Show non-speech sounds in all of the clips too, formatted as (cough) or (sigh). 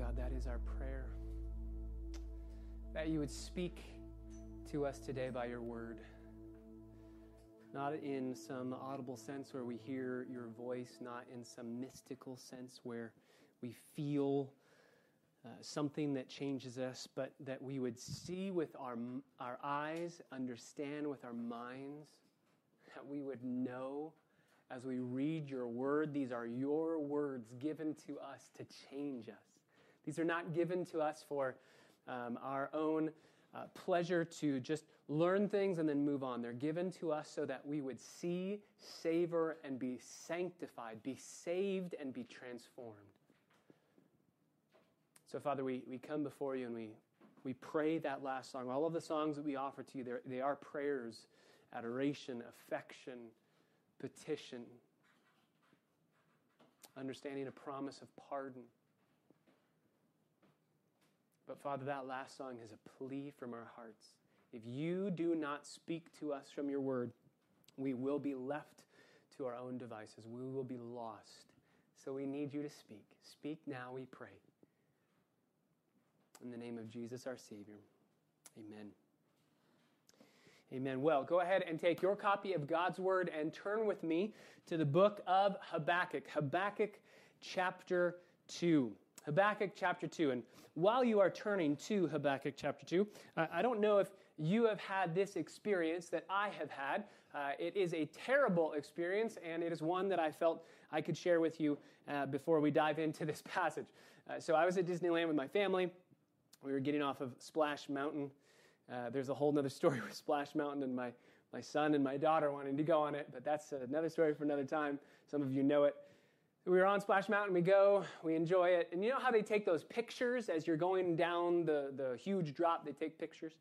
God, that is our prayer. That you would speak to us today by your word. Not in some audible sense where we hear your voice, not in some mystical sense where we feel uh, something that changes us, but that we would see with our, our eyes, understand with our minds, that we would know as we read your word, these are your words given to us to change us. These are not given to us for um, our own uh, pleasure to just learn things and then move on. They're given to us so that we would see, savor, and be sanctified, be saved, and be transformed. So, Father, we, we come before you and we, we pray that last song. All of the songs that we offer to you, they are prayers, adoration, affection, petition, understanding a promise of pardon. But Father, that last song is a plea from our hearts. If you do not speak to us from your word, we will be left to our own devices. We will be lost. So we need you to speak. Speak now, we pray. In the name of Jesus, our Savior. Amen. Amen. Well, go ahead and take your copy of God's Word and turn with me to the book of Habakkuk, Habakkuk chapter 2. Habakkuk chapter 2. And while you are turning to Habakkuk chapter 2, I don't know if you have had this experience that I have had. Uh, it is a terrible experience, and it is one that I felt I could share with you uh, before we dive into this (laughs) passage. Uh, so I was at Disneyland with my family. We were getting off of Splash Mountain. Uh, there's a whole other (laughs) story with Splash Mountain and my, my son and my daughter wanting to go on it, but that's another story for another time. Some of you know it. We were on Splash Mountain, we go, we enjoy it. And you know how they take those pictures as you're going down the, the huge drop? They take pictures.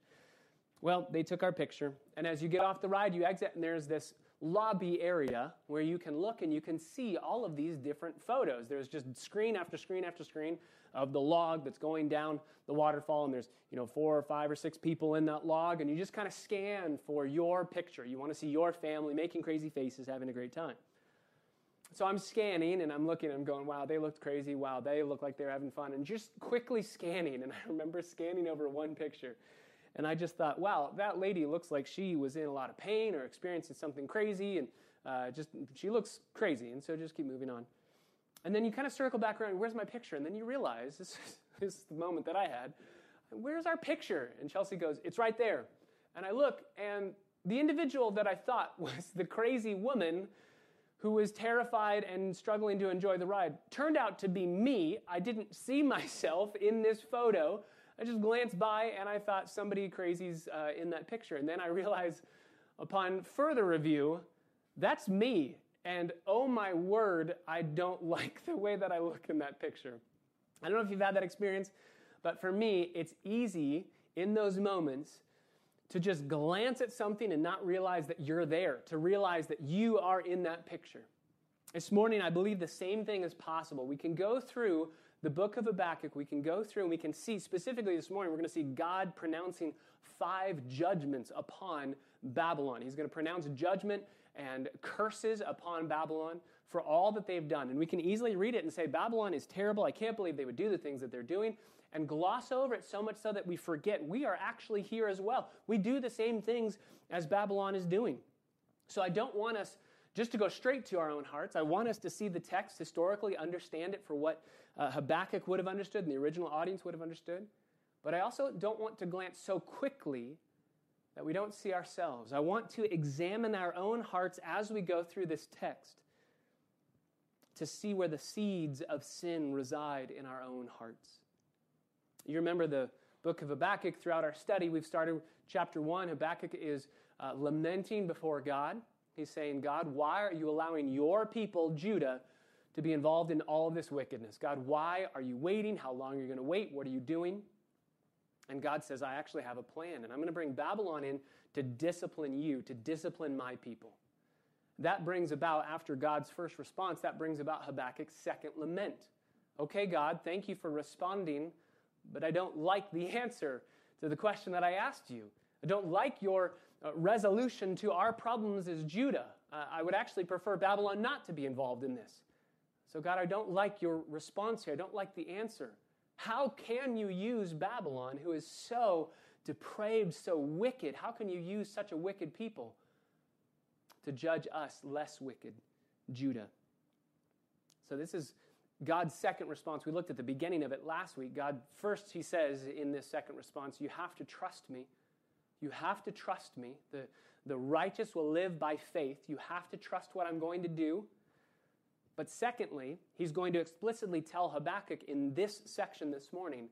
Well, they took our picture. And as you get off the ride, you exit, and there's this lobby area where you can look and you can see all of these different photos. There's just screen after screen after screen of the log that's going down the waterfall, and there's you know four or five or six people in that log, and you just kind of scan for your picture. You want to see your family making crazy faces, having a great time. So I'm scanning and I'm looking I'm going, wow, they looked crazy. Wow, they look like they're having fun. And just quickly scanning. And (laughs) I remember scanning over one picture. And I just thought, wow, that lady looks like she was in a lot of pain or experiencing something crazy. And uh, just, she looks crazy. And so just keep moving on. And then you kind of circle back around, where's my picture? And then you realize, (laughs) this, this is the moment that I had, where's our picture? And Chelsea goes, it's right there. And I look, and the individual that I thought (laughs) was the crazy woman who was terrified and struggling to enjoy the ride turned out to be me. I didn't (laughs) see myself in this photo. I just glanced by and I thought somebody crazy's uh, in that picture. And then I realized upon further review, that's me. And oh my word, I don't (laughs) like the way that I look in that picture. I don't know if you've had that experience, but for me, it's easy in those moments to just glance at something and not realize that you're there, to realize that you are in that picture. This morning, I believe the same thing is possible. We can go through the book of Habakkuk, we can go through and we can see, specifically this morning, we're going to see God pronouncing five judgments upon Babylon. He's going to pronounce judgment and curses upon Babylon for all that they've done. And we can easily read it and say, Babylon is terrible. I can't believe they would do the things that they're doing. And gloss over it so much so that we forget we are actually here as well. We do the same things as Babylon is doing. So I don't want us just to go straight to our own hearts. I want us to see the text historically, understand it for what uh, Habakkuk would have understood and the original audience would have understood. But I also don't want to glance so quickly that we don't see ourselves. I want to examine our own hearts as we go through this text to see where the seeds of sin reside in our own hearts. You remember the book of Habakkuk throughout our study. We've started chapter one. Habakkuk is uh, lamenting before God. He's saying, God, why are you allowing your people, Judah, to be involved in all of this wickedness? God, why are you waiting? How long are you going to wait? What are you doing? And God says, I actually have a plan, and I'm going to bring Babylon in to discipline you, to discipline my people. That brings about, after God's first response, that brings about Habakkuk's second lament. Okay, God, thank you for responding, but I don't like the (laughs) answer to the question that I asked you. I don't like your uh, resolution to our problems as Judah. Uh, I would actually prefer Babylon not to be involved in this. So, God, I don't like your response here. I don't like the answer. How can you use Babylon, who is so depraved, so wicked? How can you use such a wicked people to judge us less wicked, Judah? So, this is God's second response. We looked at the beginning of it last week. God, first, he says in this second response, You have to trust me. You have to trust me. The, the righteous will live by faith. You have to trust what I'm going to do. But secondly, he's going to explicitly tell Habakkuk in this section this morning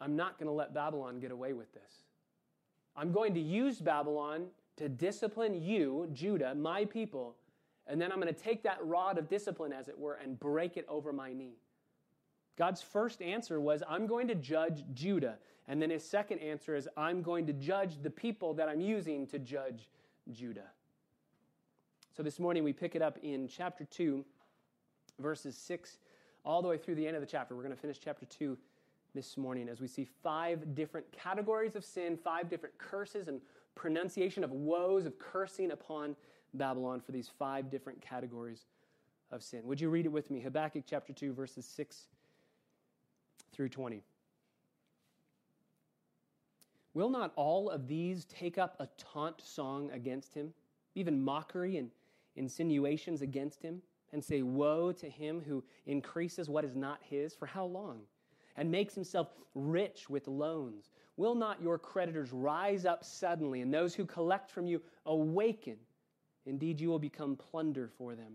I'm not going to let Babylon get away with this. I'm going to use Babylon to discipline you, Judah, my people, and then I'm going to take that rod of discipline, as it were, and break it over my knee. God's first answer was, I'm going to judge Judah. And then his second answer is, I'm going to judge the people that I'm using to judge Judah. So this morning we pick it up in chapter 2, verses 6 all the way through the end of the chapter. We're going to finish chapter 2 this morning as we see five different categories of sin, five different curses and pronunciation of woes of cursing upon Babylon for these five different categories of sin. Would you read it with me? Habakkuk chapter 2, verses 6 through 20. Will not all of these take up a taunt song against him, even mockery and insinuations against him? and say, Woe to him who increases what is not his, for how long? And makes himself rich with loans. Will not your creditors rise up suddenly, and those who collect from you awaken? Indeed, you will become plunder for them,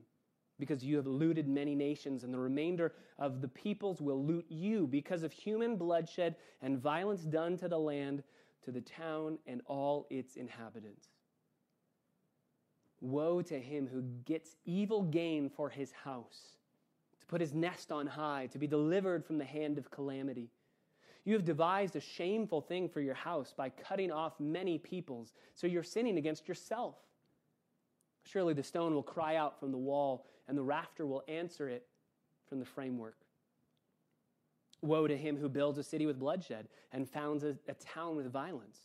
because you have looted many nations, and the remainder of the peoples will loot you because of human bloodshed and violence done to the land, to the town, and all its inhabitants. Woe to him who gets evil gain for his house, to put his nest on high, to be delivered from the hand of calamity. You have devised a shameful thing for your house by cutting off many peoples, so you're sinning against yourself. Surely the stone will cry out from the wall, and the rafter will answer it from the framework. Woe to him who builds a city with bloodshed and founds a, a town with violence.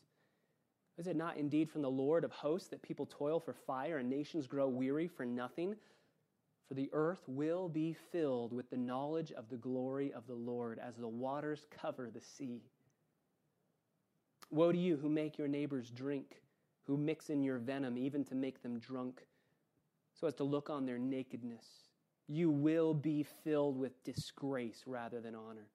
Is it not indeed from the Lord of hosts that people toil for fire and nations grow weary for nothing? For the earth will be filled with the knowledge of the glory of the Lord as the waters cover the sea. Woe to you who make your neighbors drink, who mix in your venom even to make them drunk, so as to look on their nakedness. You will be filled with disgrace rather than honor.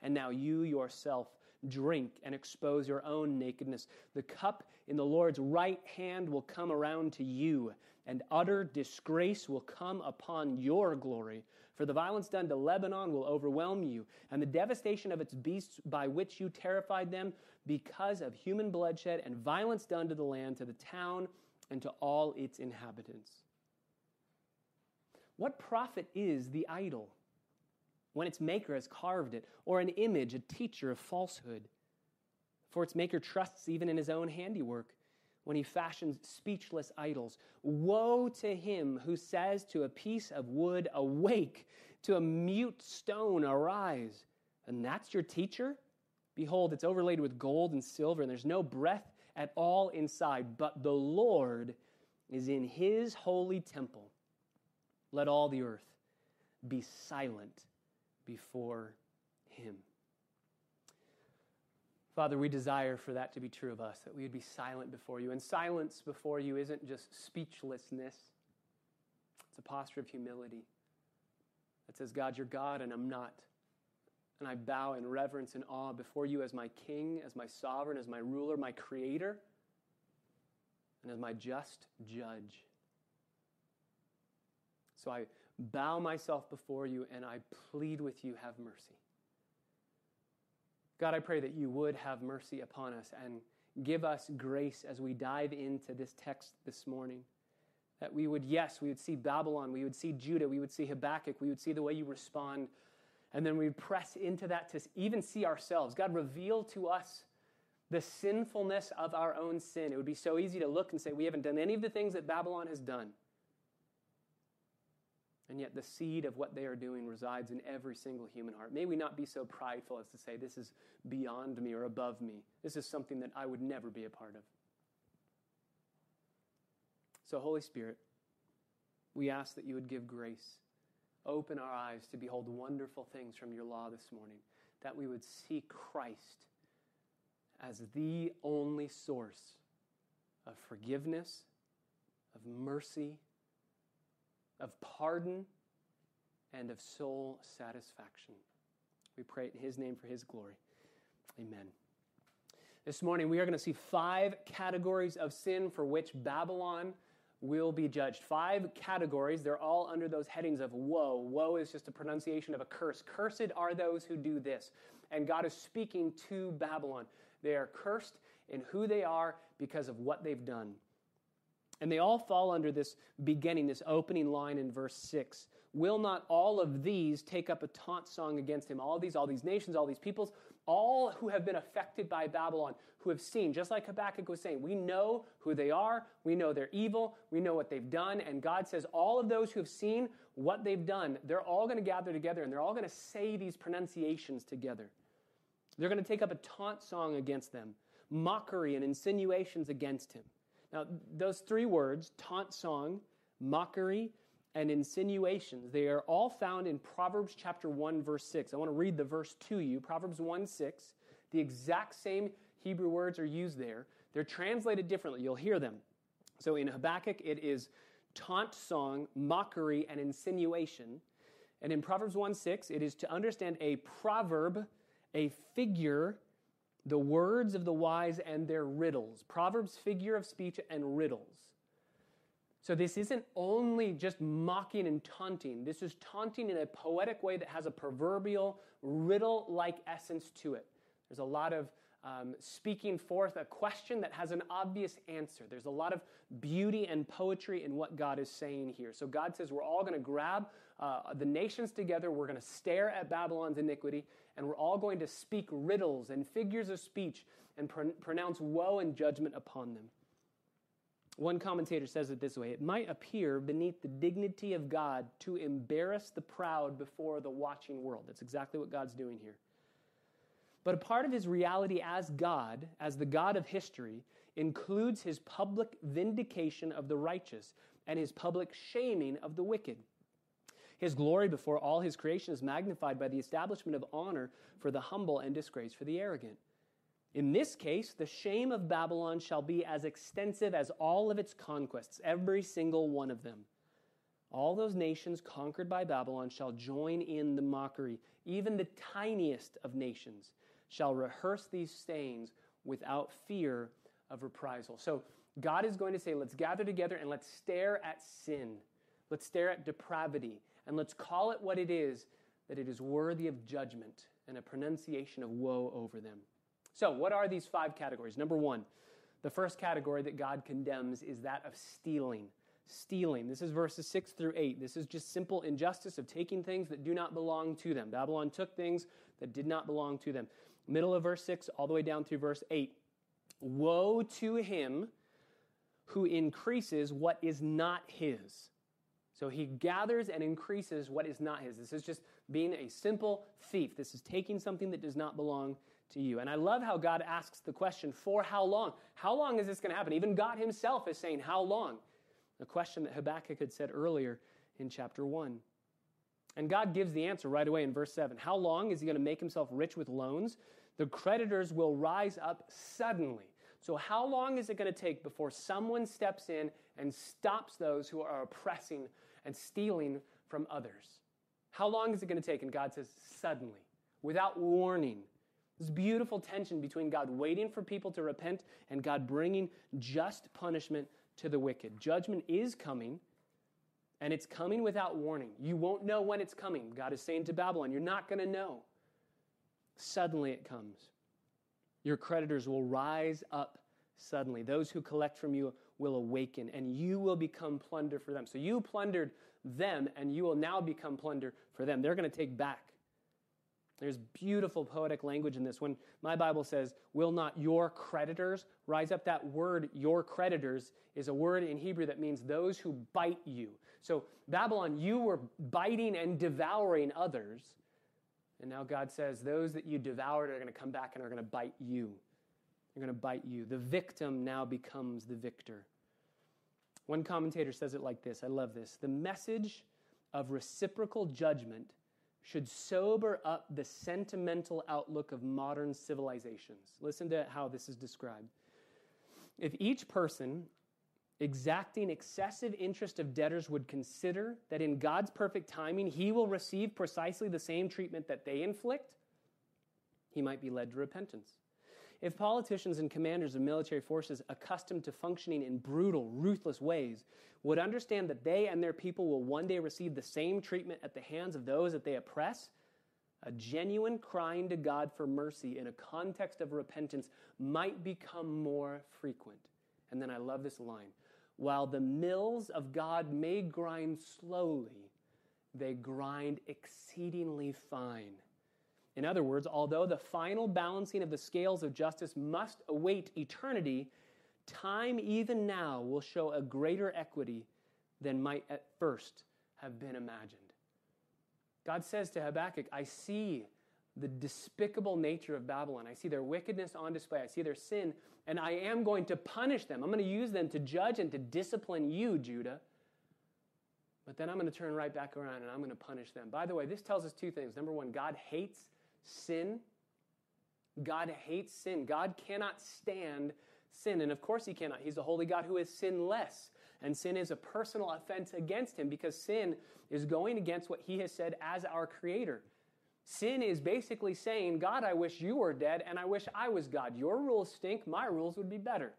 And now you yourself drink and expose your own nakedness. The cup in the Lord's right hand will come around to you, and utter disgrace will come upon your glory. For the violence done to Lebanon will overwhelm you, and the devastation of its beasts by which you terrified them, because of human bloodshed and violence done to the land, to the town, and to all its inhabitants. What profit is the idol? when its maker has carved it, or an image, a teacher of falsehood. For its maker trusts even in his own handiwork when he fashions speechless idols. Woe to him who says to a piece of wood, Awake, to a mute stone, Arise. And that's your teacher? Behold, it's overlaid with gold and silver, and there's no breath at all inside, but the Lord is in his holy temple. Let all the earth be silent before Him. Father, we desire for that to be true of us, that we would be silent before you. And silence before you isn't just speechlessness, it's a posture of humility that says, God, you're God and I'm not. And I bow in reverence and awe before you as my king, as my sovereign, as my ruler, my creator, and as my just judge. So I bow myself before you and I plead with you, have mercy. God, I pray that you would have mercy upon us and give us grace as we dive into this text this morning. That we would, yes, we would see Babylon, we would see Judah, we would see Habakkuk, we would see the way you respond, and then we'd press into that to even see ourselves. God, reveal to us the sinfulness of our own sin. It would be so easy to look and say, we haven't done any of the things that Babylon has done. And yet, the seed of what they are doing resides in every single human heart. May we not be so prideful as to say, This is beyond me or above me. This is something that I would never be a part of. So, Holy Spirit, we ask that you would give grace. Open our eyes to behold wonderful things from your law this morning. that we would see Christ as the only source of forgiveness, of mercy, of pardon, and of soul satisfaction. We pray in His name for His glory. Amen. This morning, we are going to see five categories of sin for which Babylon will be judged. Five categories. They're all under those headings of woe. Woe is just a pronunciation of a curse. Cursed are those who do this. And God is speaking to Babylon. They are cursed in who they are because of what they've done. And they all fall under this beginning, this opening line in verse 6. Will not all of these take up a taunt song against him? All these, all these nations, all these peoples, all who have been affected by Babylon, who have seen, just like Habakkuk was saying, we know who they are, we know they're evil, we know what they've done, and God says all of those who have seen what they've done, they're all going to gather together and they're all going to say these pronunciations together. They're going to take up a taunt song against them, mockery and insinuations against him. Now, those three words, taunt song, mockery, and insinuations, they are all found in Proverbs chapter 1, verse 6. I want to read the verse to you. Proverbs 1 6. The exact same Hebrew words are used there. They're translated differently. You'll hear them. So in Habakkuk, it is taunt song, mockery, and insinuation. And in Proverbs 1 6, it is to understand a proverb, a figure, the words of the wise and their riddles. Proverbs, figure of speech, and riddles. So this isn't only just mocking and taunting. This is taunting in a poetic way that has a proverbial riddle like essence to it. There's a lot of um, speaking forth a question that has an obvious answer. There's a lot of beauty and poetry in what God is saying here. So God says we're all going to grab uh, the nations together, we're going to stare at Babylon's iniquity, and we're all going to speak riddles and figures of speech and pr- pronounce woe and judgment upon them. One commentator says it this way It might appear beneath the dignity of God to embarrass the proud before the watching world. That's exactly what God's doing here. But a part of his reality as God, as the God of history, includes his public vindication of the righteous and his public shaming of the wicked. His glory before all his creation is magnified by the establishment of honor for the humble and disgrace for the arrogant. In this case, the shame of Babylon shall be as extensive as all of its conquests, every single one of them. All those nations conquered by Babylon shall join in the mockery. Even the tiniest of nations shall rehearse these stains without fear of reprisal. So God is going to say, let's gather together and let's stare at sin. Let's stare at depravity and let's call it what it is that it is worthy of judgment and a pronunciation of woe over them. So, what are these five categories? Number one, the first category that God condemns is that of stealing. Stealing. This is verses 6 through 8. This is just simple injustice of taking things that do not belong to them. Babylon took things that did not belong to them. Middle of verse 6, all the way down through verse 8. Woe to him who increases what is not his. So he gathers and increases what is not his. This is just being a simple thief. This is taking something that does not belong to you. And I love how God asks the question, for how long? How long is this going to happen? Even God himself is saying, how long? A question that Habakkuk had said earlier in chapter 1. And God gives the answer right away in verse 7. How long is he going to make himself rich with loans? The creditors will rise up suddenly. So, how long is it going to take before someone steps in and stops those who are oppressing and stealing from others? How long is it going to take? And God says, suddenly, without warning. This beautiful tension between God waiting for people to repent and God bringing just punishment to the wicked. Judgment is coming, and it's coming without warning. You won't know when it's coming. God is saying to Babylon, You're not going to know. Suddenly it comes. Your creditors will rise up suddenly. Those who collect from you will awaken, and you will become plunder for them. So you plundered them, and you will now become plunder for them. They're going to take back there's beautiful poetic language in this. When my Bible says, Will not your creditors rise up? That word, your creditors, is a word in Hebrew that means those who bite you. So, Babylon, you were biting and devouring others. And now God says, Those that you devoured are going to come back and are going to bite you. They're going to bite you. The victim now becomes the victor. One commentator says it like this I love this. The message of reciprocal judgment should sober up the sentimental outlook of modern civilizations. Listen to how this is described. If each person exacting excessive interest of debtors would consider that in God's perfect timing he will receive precisely the same treatment that they inflict, he might be led to repentance. If politicians and commanders of military forces accustomed to functioning in brutal, ruthless ways would understand that they and their people will one day receive the same treatment at the hands of those that they oppress, a genuine crying to God for mercy in a context of repentance might become more frequent. And then I love this line while the mills of God may grind slowly, they grind exceedingly fine. In other words, although the final balancing of the scales of justice must await eternity, time even now will show a greater equity than might at first have been imagined. God says to Habakkuk, I see the despicable nature of Babylon. I see their wickedness on display. I see their sin, and I am going to punish them. I'm going to use them to judge and to discipline you, Judah. But then I'm going to turn right back around and I'm going to punish them. By the way, this tells us two things. Number one, God hates sin. God hates sin. God cannot stand sin. And of course, He cannot. He's a holy God who is sinless. And sin is a personal offense against Him because sin is going against what He has said as our Creator. Sin is basically saying, God, I wish you were dead and I wish I was God. Your rules stink, my rules would be better.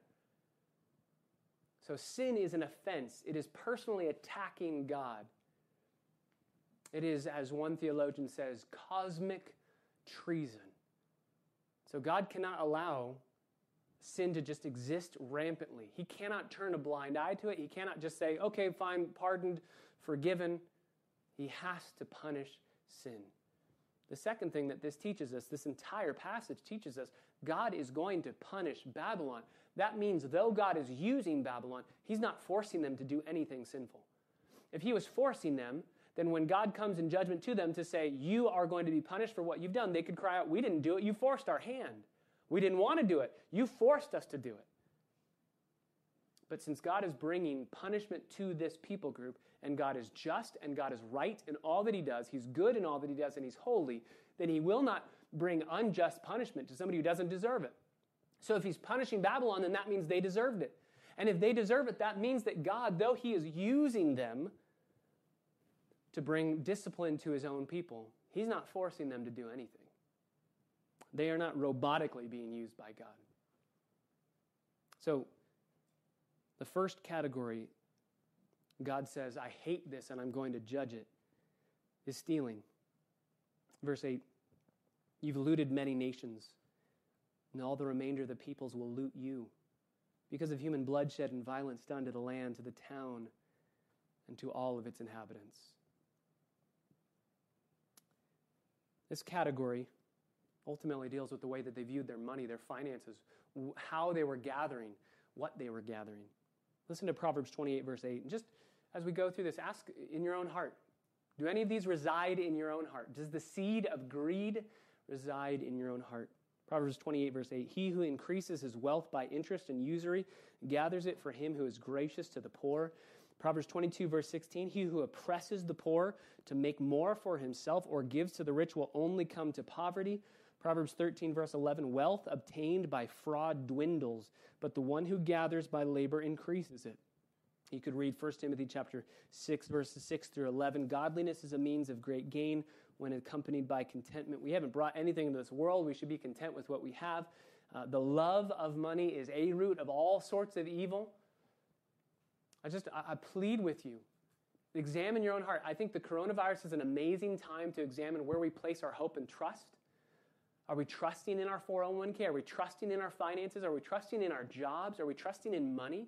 So sin is an offense, it is personally attacking God. It is, as one theologian says, cosmic treason. So God cannot allow sin to just exist rampantly. He cannot turn a blind eye to it. He cannot just say, okay, fine, pardoned, forgiven. He has to punish sin. The second thing that this teaches us, this entire passage teaches us, God is going to punish Babylon. That means though God is using Babylon, He's not forcing them to do anything sinful. If He was forcing them, then when God comes in judgment to them to say, You are going to be punished for what you've done, they could cry out, We didn't do it. You forced our hand. We didn't want to do it. You forced us to do it. But since God is bringing punishment to this people group, and God is just and God is right in all that he does, he's good in all that he does, and he's holy, then he will not bring unjust punishment to somebody who doesn't deserve it. So if he's punishing Babylon, then that means they deserved it. And if they deserve it, that means that God, though he is using them to bring discipline to his own people, he's not forcing them to do anything. They are not robotically being used by God. So, the first category God says, I hate this and I'm going to judge it, is stealing. Verse 8 You've looted many nations, and all the remainder of the peoples will loot you because of human bloodshed and violence done to the land, to the town, and to all of its inhabitants. This category ultimately deals with the way that they viewed their money, their finances, how they were gathering, what they were gathering. Listen to Proverbs 28, verse 8. And just as we go through this, ask in your own heart do any of these reside in your own heart? Does the seed of greed reside in your own heart? Proverbs 28, verse 8 He who increases his wealth by interest and usury gathers it for him who is gracious to the poor. Proverbs 22, verse 16 He who oppresses the poor to make more for himself or gives to the rich will only come to poverty. Proverbs 13, verse 11 Wealth obtained by fraud dwindles, but the one who gathers by labor increases it. You could read 1 Timothy chapter 6, verses 6 through 11. Godliness is a means of great gain when accompanied by contentment. We haven't brought anything into this world. We should be content with what we have. Uh, the love of money is a root of all sorts of evil. I just, I, I plead with you. Examine your own heart. I think the coronavirus is an amazing time to examine where we place our hope and trust. Are we trusting in our 401k? Are we trusting in our finances? Are we trusting in our jobs? Are we trusting in money?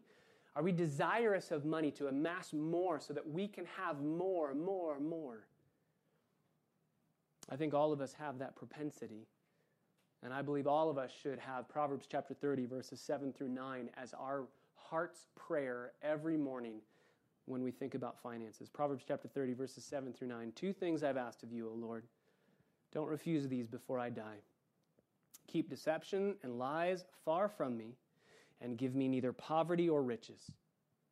Are we desirous of money to amass more so that we can have more, more, more? I think all of us have that propensity. And I believe all of us should have Proverbs chapter 30, verses 7 through 9, as our heart's prayer every morning when we think about finances. Proverbs chapter 30, verses 7 through 9. Two things I've asked of you, O Lord. Don't refuse these before I die. Keep deception and lies far from me, and give me neither poverty or riches.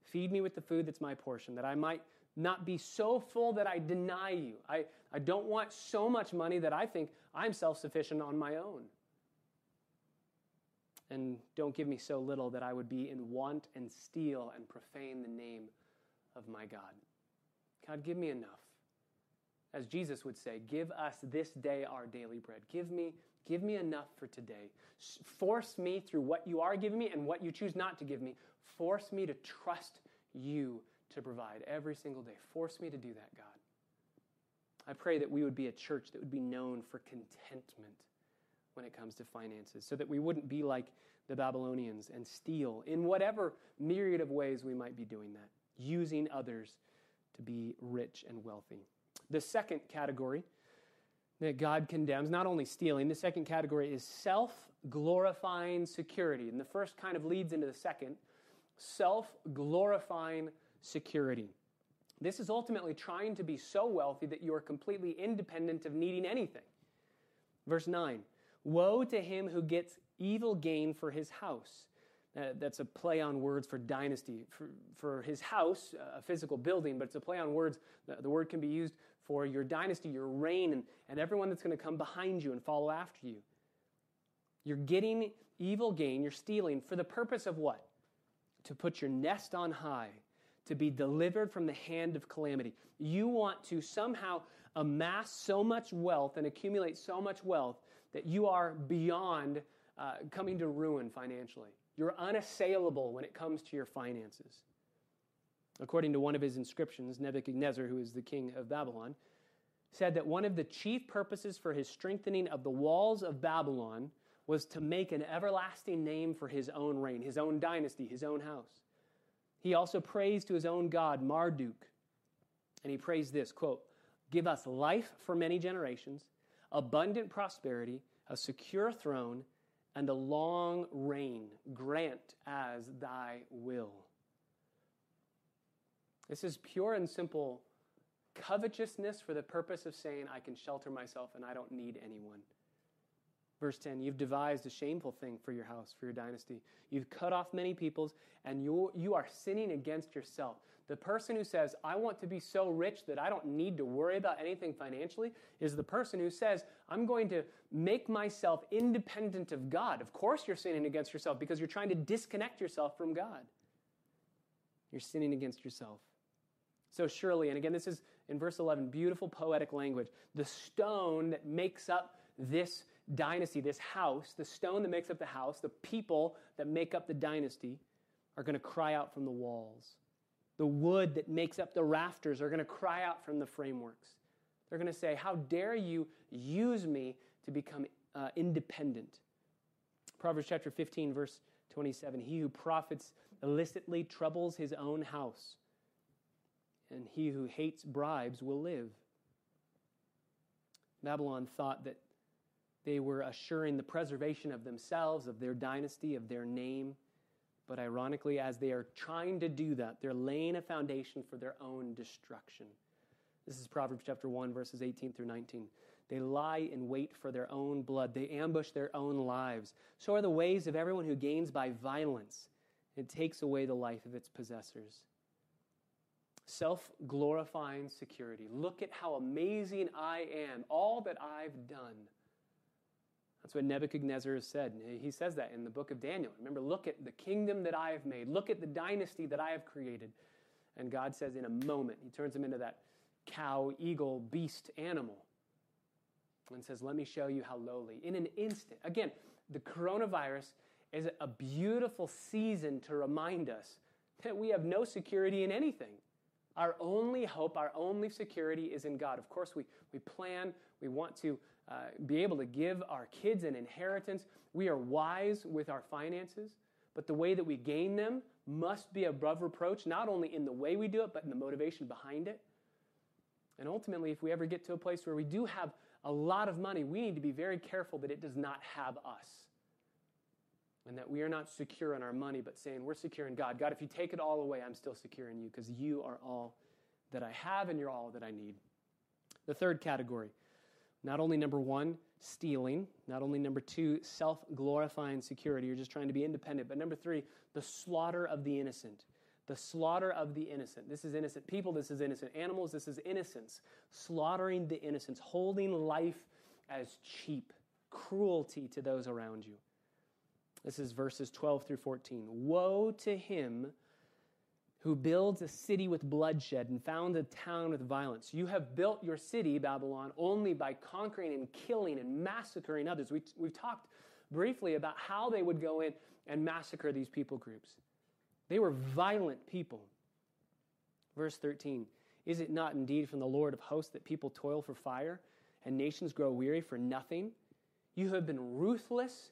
Feed me with the food that's my portion, that I might not be so full that I deny you. I, I don't want so much money that I think I'm self sufficient on my own. And don't give me so little that I would be in want and steal and profane the name of my God. God, give me enough. As Jesus would say, give us this day our daily bread. Give me, give me enough for today. Force me through what you are giving me and what you choose not to give me. Force me to trust you to provide every single day. Force me to do that, God. I pray that we would be a church that would be known for contentment when it comes to finances, so that we wouldn't be like the Babylonians and steal in whatever myriad of ways we might be doing that, using others to be rich and wealthy. The second category that God condemns, not only stealing, the second category is self glorifying security. And the first kind of leads into the second self glorifying security. This is ultimately trying to be so wealthy that you are completely independent of needing anything. Verse 9 Woe to him who gets evil gain for his house. Uh, that's a play on words for dynasty. For, for his house, a physical building, but it's a play on words. The, the word can be used for your dynasty, your reign, and, and everyone that's going to come behind you and follow after you. You're getting evil gain, you're stealing for the purpose of what? To put your nest on high, to be delivered from the hand of calamity. You want to somehow amass so much wealth and accumulate so much wealth that you are beyond uh, coming to ruin financially. You're unassailable when it comes to your finances. According to one of his inscriptions, Nebuchadnezzar, who is the king of Babylon, said that one of the chief purposes for his strengthening of the walls of Babylon was to make an everlasting name for his own reign, his own dynasty, his own house. He also prays to his own god, Marduk, and he prays this quote, Give us life for many generations, abundant prosperity, a secure throne, and a long reign. Grant as thy will. This is pure and simple covetousness for the purpose of saying, I can shelter myself and I don't need anyone. Verse 10 You've devised a shameful thing for your house, for your dynasty. You've cut off many peoples, and you, you are sinning against yourself. The person who says, I want to be so rich that I don't need to worry about anything financially, is the person who says, I'm going to make myself independent of God. Of course, you're sinning against yourself because you're trying to disconnect yourself from God. You're sinning against yourself. So surely, and again, this is in verse 11, beautiful poetic language. The stone that makes up this dynasty, this house, the stone that makes up the house, the people that make up the dynasty are going to cry out from the walls. The wood that makes up the rafters are going to cry out from the frameworks. They're going to say, How dare you use me to become uh, independent? Proverbs chapter 15, verse 27 He who profits illicitly troubles his own house, and he who hates bribes will live. Babylon thought that they were assuring the preservation of themselves, of their dynasty, of their name. But ironically, as they are trying to do that, they're laying a foundation for their own destruction. This is Proverbs chapter 1, verses 18 through 19. They lie in wait for their own blood. They ambush their own lives. So are the ways of everyone who gains by violence. It takes away the life of its possessors. Self glorifying security. Look at how amazing I am, all that I've done. That's what Nebuchadnezzar has said. He says that in the book of Daniel. Remember, look at the kingdom that I have made, look at the dynasty that I have created. And God says, in a moment, He turns him into that cow, eagle, beast animal and says, Let me show you how lowly. In an instant. Again, the coronavirus is a beautiful season to remind us that we have no security in anything. Our only hope, our only security is in God. Of course, we, we plan, we want to uh, be able to give our kids an inheritance. We are wise with our finances, but the way that we gain them must be above reproach, not only in the way we do it, but in the motivation behind it. And ultimately, if we ever get to a place where we do have a lot of money, we need to be very careful that it does not have us. And that we are not secure in our money, but saying we're secure in God. God, if you take it all away, I'm still secure in you because you are all that I have and you're all that I need. The third category not only number one, stealing, not only number two, self glorifying security, you're just trying to be independent, but number three, the slaughter of the innocent. the slaughter of the innocent. This is innocent people, this is innocent animals, this is innocence. Slaughtering the innocents, holding life as cheap, cruelty to those around you. This is verses 12 through 14. Woe to him who builds a city with bloodshed and founds a town with violence. You have built your city, Babylon, only by conquering and killing and massacring others. We, we've talked briefly about how they would go in and massacre these people groups. They were violent people. Verse 13 Is it not indeed from the Lord of hosts that people toil for fire and nations grow weary for nothing? You have been ruthless,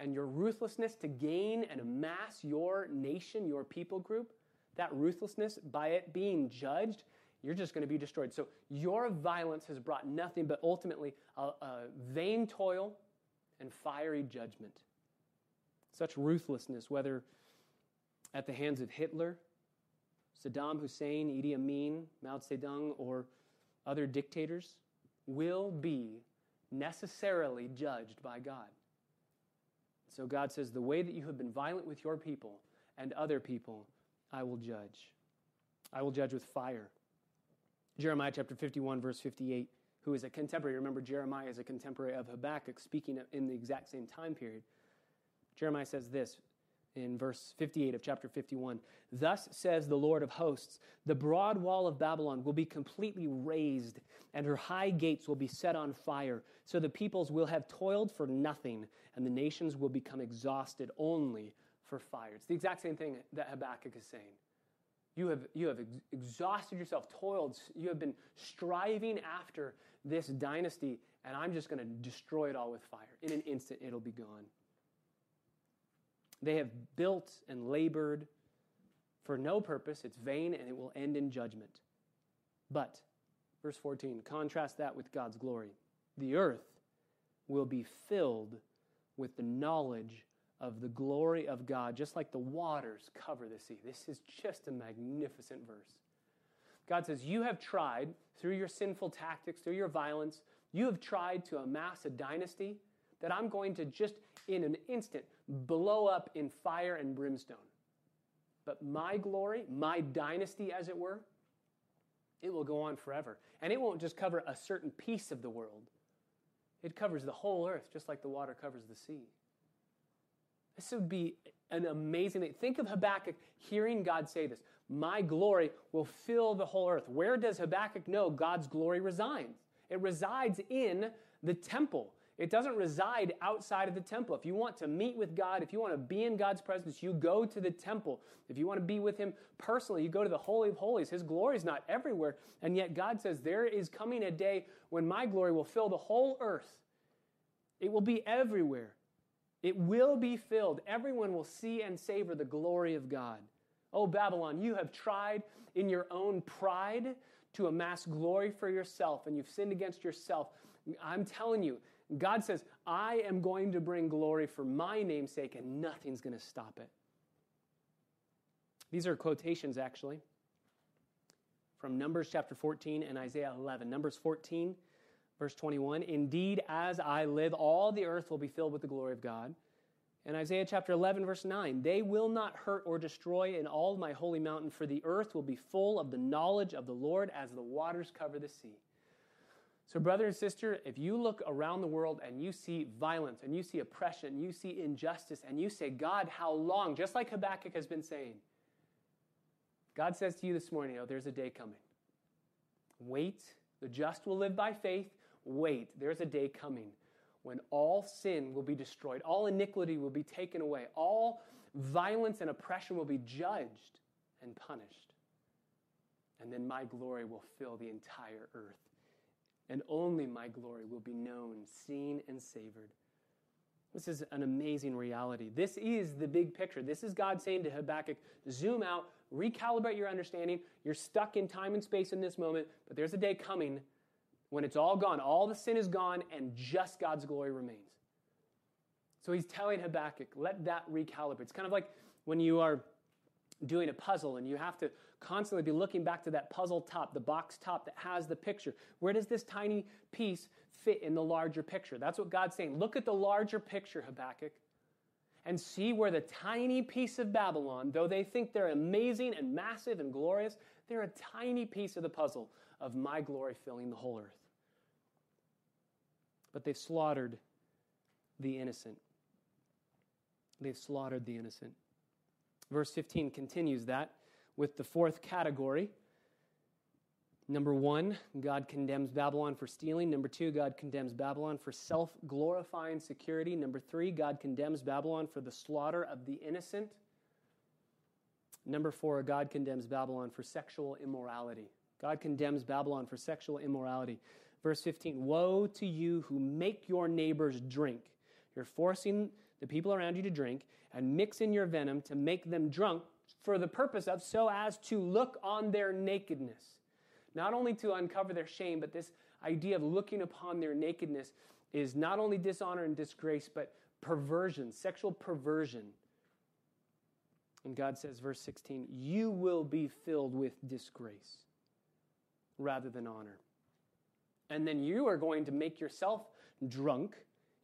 and your ruthlessness to gain and amass your nation, your people group, that ruthlessness, by it being judged, you're just going to be destroyed. So your violence has brought nothing but ultimately a, a vain toil and fiery judgment. Such ruthlessness, whether at the hands of Hitler, Saddam Hussein, Idi Amin, Mao Zedong, or other dictators, will be necessarily judged by God. So God says, The way that you have been violent with your people and other people, I will judge. I will judge with fire. Jeremiah chapter 51, verse 58, who is a contemporary. Remember, Jeremiah is a contemporary of Habakkuk, speaking in the exact same time period. Jeremiah says this in verse 58 of chapter 51 Thus says the Lord of hosts, the broad wall of Babylon will be completely razed, and her high gates will be set on fire. So the peoples will have toiled for nothing, and the nations will become exhausted only for fire. It's the exact same thing that Habakkuk is saying. You have, you have ex- exhausted yourself, toiled, you have been striving after this dynasty, and I'm just going to destroy it all with fire. In an instant, it'll be gone. They have built and labored for no purpose. It's vain and it will end in judgment. But, verse 14, contrast that with God's glory. The earth will be filled with the knowledge of the glory of God, just like the waters cover the sea. This is just a magnificent verse. God says, You have tried, through your sinful tactics, through your violence, you have tried to amass a dynasty that I'm going to just in an instant blow up in fire and brimstone. But my glory, my dynasty, as it were, it will go on forever. And it won't just cover a certain piece of the world, it covers the whole earth, just like the water covers the sea. This would be an amazing thing. Think of Habakkuk hearing God say this My glory will fill the whole earth. Where does Habakkuk know God's glory resides? It resides in the temple. It doesn't reside outside of the temple. If you want to meet with God, if you want to be in God's presence, you go to the temple. If you want to be with Him personally, you go to the Holy of Holies. His glory is not everywhere. And yet God says, There is coming a day when my glory will fill the whole earth. It will be everywhere. It will be filled. Everyone will see and savor the glory of God. Oh, Babylon, you have tried in your own pride to amass glory for yourself, and you've sinned against yourself. I'm telling you, God says, I am going to bring glory for my name's sake, and nothing's going to stop it. These are quotations, actually, from Numbers chapter 14 and Isaiah 11. Numbers 14, verse 21 Indeed, as I live, all the earth will be filled with the glory of God. And Isaiah chapter 11, verse 9 They will not hurt or destroy in all my holy mountain, for the earth will be full of the knowledge of the Lord as the waters cover the sea. So, brother and sister, if you look around the world and you see violence and you see oppression, you see injustice, and you say, God, how long? Just like Habakkuk has been saying, God says to you this morning, oh, there's a day coming. Wait, the just will live by faith. Wait, there's a day coming when all sin will be destroyed, all iniquity will be taken away, all violence and oppression will be judged and punished. And then my glory will fill the entire earth and only my glory will be known, seen, and savored. This is an amazing reality. This is the big picture. This is God saying to Habakkuk, zoom out, recalibrate your understanding. You're stuck in time and space in this moment, but there's a day coming when it's all gone. All the sin is gone, and just God's glory remains. So he's telling Habakkuk, let that recalibrate. It's kind of like when you are doing a puzzle and you have to constantly be looking back to that puzzle top, the box top that has the picture. Where does this tiny piece fit in the larger picture? That's what God's saying. Look at the larger picture, Habakkuk. and see where the tiny piece of Babylon, though they think they're amazing and massive and glorious, they're a tiny piece of the puzzle of my glory filling the whole earth. But they've slaughtered the innocent. They've slaughtered the innocent. Verse 15 continues that with the fourth category. Number one, God condemns Babylon for stealing. Number two, God condemns Babylon for self glorifying security. Number three, God condemns Babylon for the slaughter of the innocent. Number four, God condemns Babylon for sexual immorality. God condemns Babylon for sexual immorality. Verse 15 Woe to you who make your neighbors drink. You're forcing the people around you to drink and mix in your venom to make them drunk for the purpose of so as to look on their nakedness. Not only to uncover their shame, but this idea of looking upon their nakedness is not only dishonor and disgrace, but perversion, sexual perversion. And God says, verse 16, you will be filled with disgrace rather than honor. And then you are going to make yourself drunk.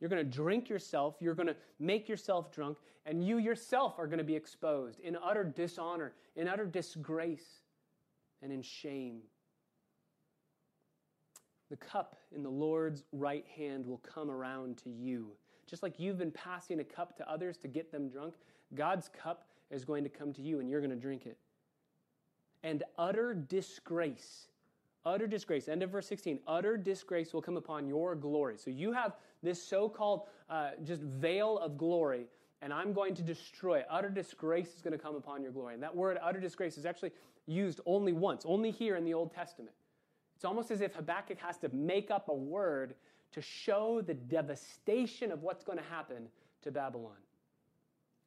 You're going to drink yourself. You're going to make yourself drunk. And you yourself are going to be exposed in utter dishonor, in utter disgrace, and in shame. The cup in the Lord's right hand will come around to you. Just like you've been passing a cup to others to get them drunk, God's cup is going to come to you and you're going to drink it. And utter disgrace Utter disgrace. End of verse 16. Utter disgrace will come upon your glory. So you have this so called uh, just veil of glory, and I'm going to destroy it. Utter disgrace is going to come upon your glory. And that word, utter disgrace, is actually used only once, only here in the Old Testament. It's almost as if Habakkuk has to make up a word to show the devastation of what's going to happen to Babylon.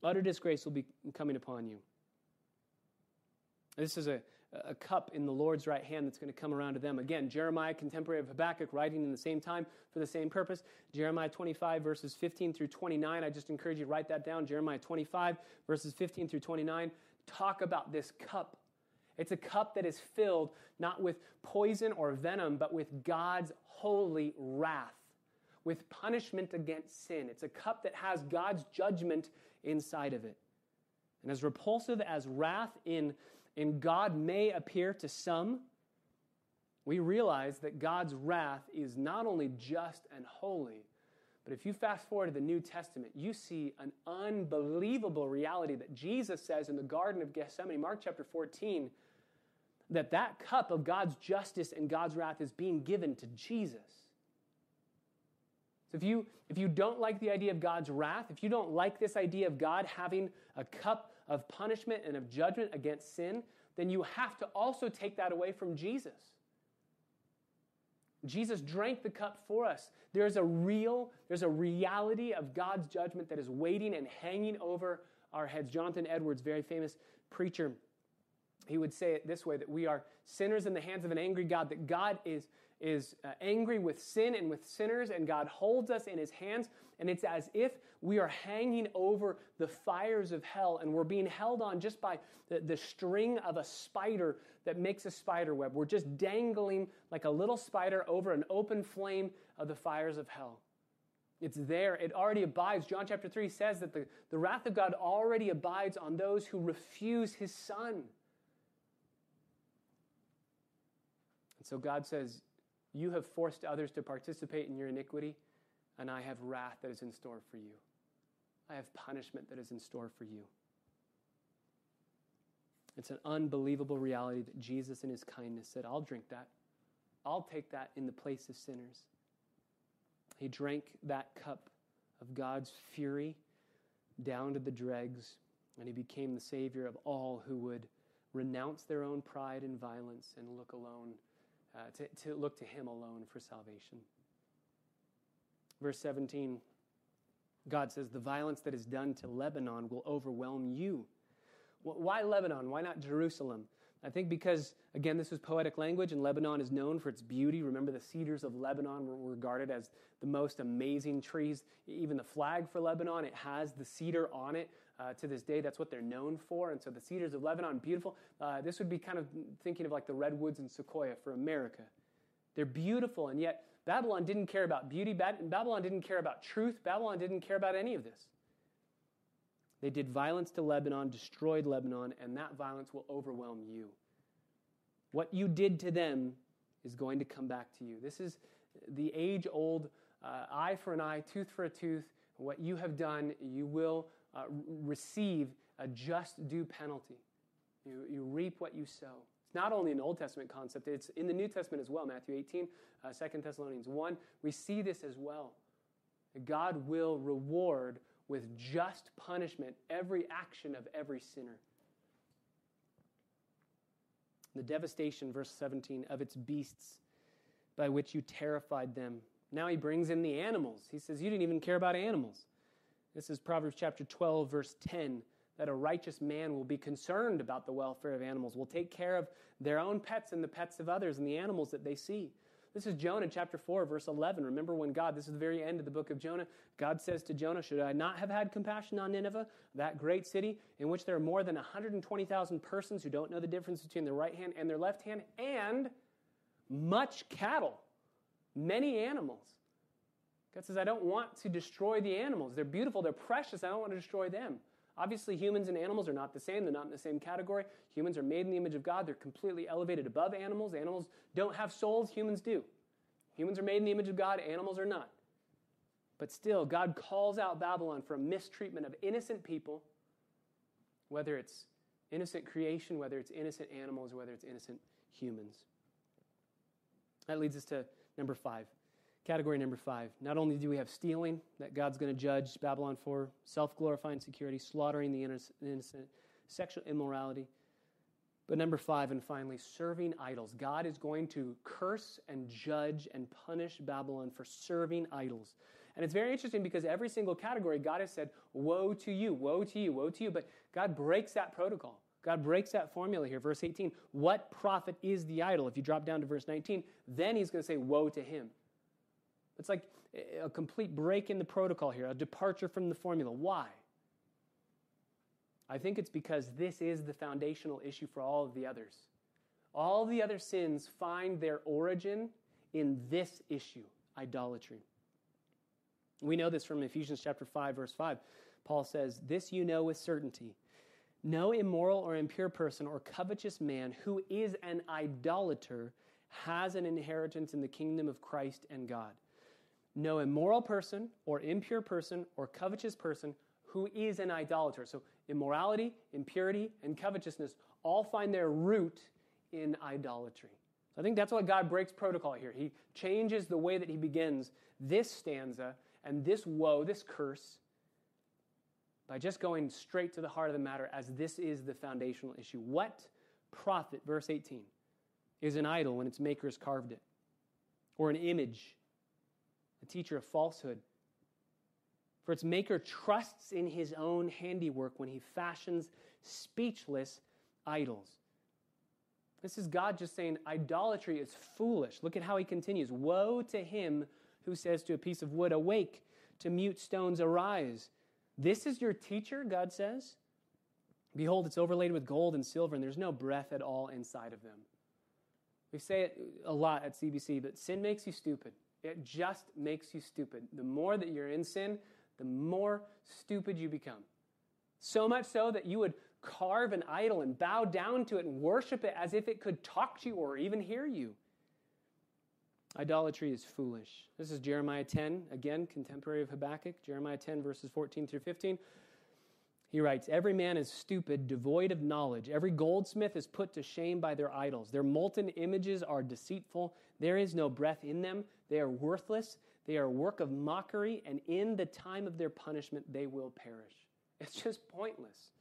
Utter disgrace will be coming upon you. This is a, a cup in the Lord's right hand that's going to come around to them. Again, Jeremiah, contemporary of Habakkuk, writing in the same time for the same purpose. Jeremiah 25, verses 15 through 29. I just encourage you to write that down. Jeremiah 25, verses 15 through 29. Talk about this cup. It's a cup that is filled not with poison or venom, but with God's holy wrath, with punishment against sin. It's a cup that has God's judgment inside of it. And as repulsive as wrath in and God may appear to some, we realize that God's wrath is not only just and holy, but if you fast forward to the New Testament, you see an unbelievable reality that Jesus says in the Garden of Gethsemane, Mark chapter 14, that that cup of God's justice and God's wrath is being given to Jesus. So if you, if you don't like the idea of God's wrath, if you don't like this idea of God having a cup of punishment and of judgment against sin, then you have to also take that away from Jesus. Jesus drank the cup for us. There's a real, there's a reality of God's judgment that is waiting and hanging over our heads. Jonathan Edwards, very famous preacher, he would say it this way that we are sinners in the hands of an angry God, that God is is uh, angry with sin and with sinners, and God holds us in his hands. And it's as if we are hanging over the fires of hell and we're being held on just by the, the string of a spider that makes a spider web. We're just dangling like a little spider over an open flame of the fires of hell. It's there. It already abides. John chapter 3 says that the, the wrath of God already abides on those who refuse his son. And so God says, you have forced others to participate in your iniquity, and I have wrath that is in store for you. I have punishment that is in store for you. It's an unbelievable reality that Jesus, in his kindness, said, I'll drink that. I'll take that in the place of sinners. He drank that cup of God's fury down to the dregs, and he became the Savior of all who would renounce their own pride and violence and look alone uh, to, to look to Him alone for salvation. Verse 17 God says, The violence that is done to Lebanon will overwhelm you. Why Lebanon? Why not Jerusalem? I think because, again, this was poetic language, and Lebanon is known for its beauty. Remember, the cedars of Lebanon were regarded as the most amazing trees. Even the flag for Lebanon, it has the cedar on it uh, to this day. That's what they're known for. And so the cedars of Lebanon, beautiful. Uh, this would be kind of thinking of like the redwoods and sequoia for America. They're beautiful, and yet Babylon didn't care about beauty. Babylon didn't care about truth. Babylon didn't care about any of this. They did violence to Lebanon, destroyed Lebanon, and that violence will overwhelm you. What you did to them is going to come back to you. This is the age old uh, eye for an eye, tooth for a tooth. What you have done, you will uh, receive a just due penalty. You, you reap what you sow. It's not only an Old Testament concept, it's in the New Testament as well. Matthew 18, uh, 2 Thessalonians 1. We see this as well. God will reward with just punishment every action of every sinner. The devastation, verse 17, of its beasts by which you terrified them. Now he brings in the animals. He says, You didn't even care about animals. This is Proverbs chapter 12, verse 10 that a righteous man will be concerned about the welfare of animals, will take care of their own pets and the pets of others and the animals that they see. This is Jonah chapter 4, verse 11. Remember when God, this is the very end of the book of Jonah, God says to Jonah, Should I not have had compassion on Nineveh, that great city in which there are more than 120,000 persons who don't know the difference between their right hand and their left hand, and much cattle, many animals? God says, I don't want to destroy the animals. They're beautiful, they're precious. I don't want to destroy them. Obviously, humans and animals are not the same. They're not in the same category. Humans are made in the image of God. They're completely elevated above animals. Animals don't have souls, humans do. Humans are made in the image of God, animals are not. But still, God calls out Babylon for a mistreatment of innocent people, whether it's innocent creation, whether it's innocent animals, whether it's innocent humans. That leads us to number five. Category number five. Not only do we have stealing that God's going to judge Babylon for, self glorifying security, slaughtering the innocent, sexual immorality, but number five, and finally, serving idols. God is going to curse and judge and punish Babylon for serving idols. And it's very interesting because every single category, God has said, Woe to you, woe to you, woe to you. But God breaks that protocol. God breaks that formula here. Verse 18, what profit is the idol? If you drop down to verse 19, then he's going to say, Woe to him. It's like a complete break in the protocol here, a departure from the formula. Why? I think it's because this is the foundational issue for all of the others. All the other sins find their origin in this issue idolatry. We know this from Ephesians chapter 5 verse 5. Paul says, "This you know with certainty. No immoral or impure person or covetous man who is an idolater has an inheritance in the kingdom of Christ and God." No immoral person or impure person or covetous person who is an idolater. So, immorality, impurity, and covetousness all find their root in idolatry. So I think that's why God breaks protocol here. He changes the way that he begins this stanza and this woe, this curse, by just going straight to the heart of the matter as this is the foundational issue. What profit, verse 18, is an idol when its maker has carved it? Or an image a teacher of falsehood. For its maker trusts in his own handiwork when he fashions speechless idols. This is God just saying idolatry is foolish. Look at how he continues Woe to him who says to a piece of wood, Awake, to mute stones, arise. This is your teacher, God says. Behold, it's overlaid with gold and silver, and there's no breath at all inside of them. We say it a lot at CBC, but sin makes you stupid. It just makes you stupid. The more that you're in sin, the more stupid you become. So much so that you would carve an idol and bow down to it and worship it as if it could talk to you or even hear you. Idolatry is foolish. This is Jeremiah 10, again, contemporary of Habakkuk, Jeremiah 10, verses 14 through 15. He writes, Every man is stupid, devoid of knowledge. Every goldsmith is put to shame by their idols. Their molten images are deceitful. There is no breath in them. They are worthless. They are a work of mockery, and in the time of their punishment, they will perish. (laughs) It's just pointless.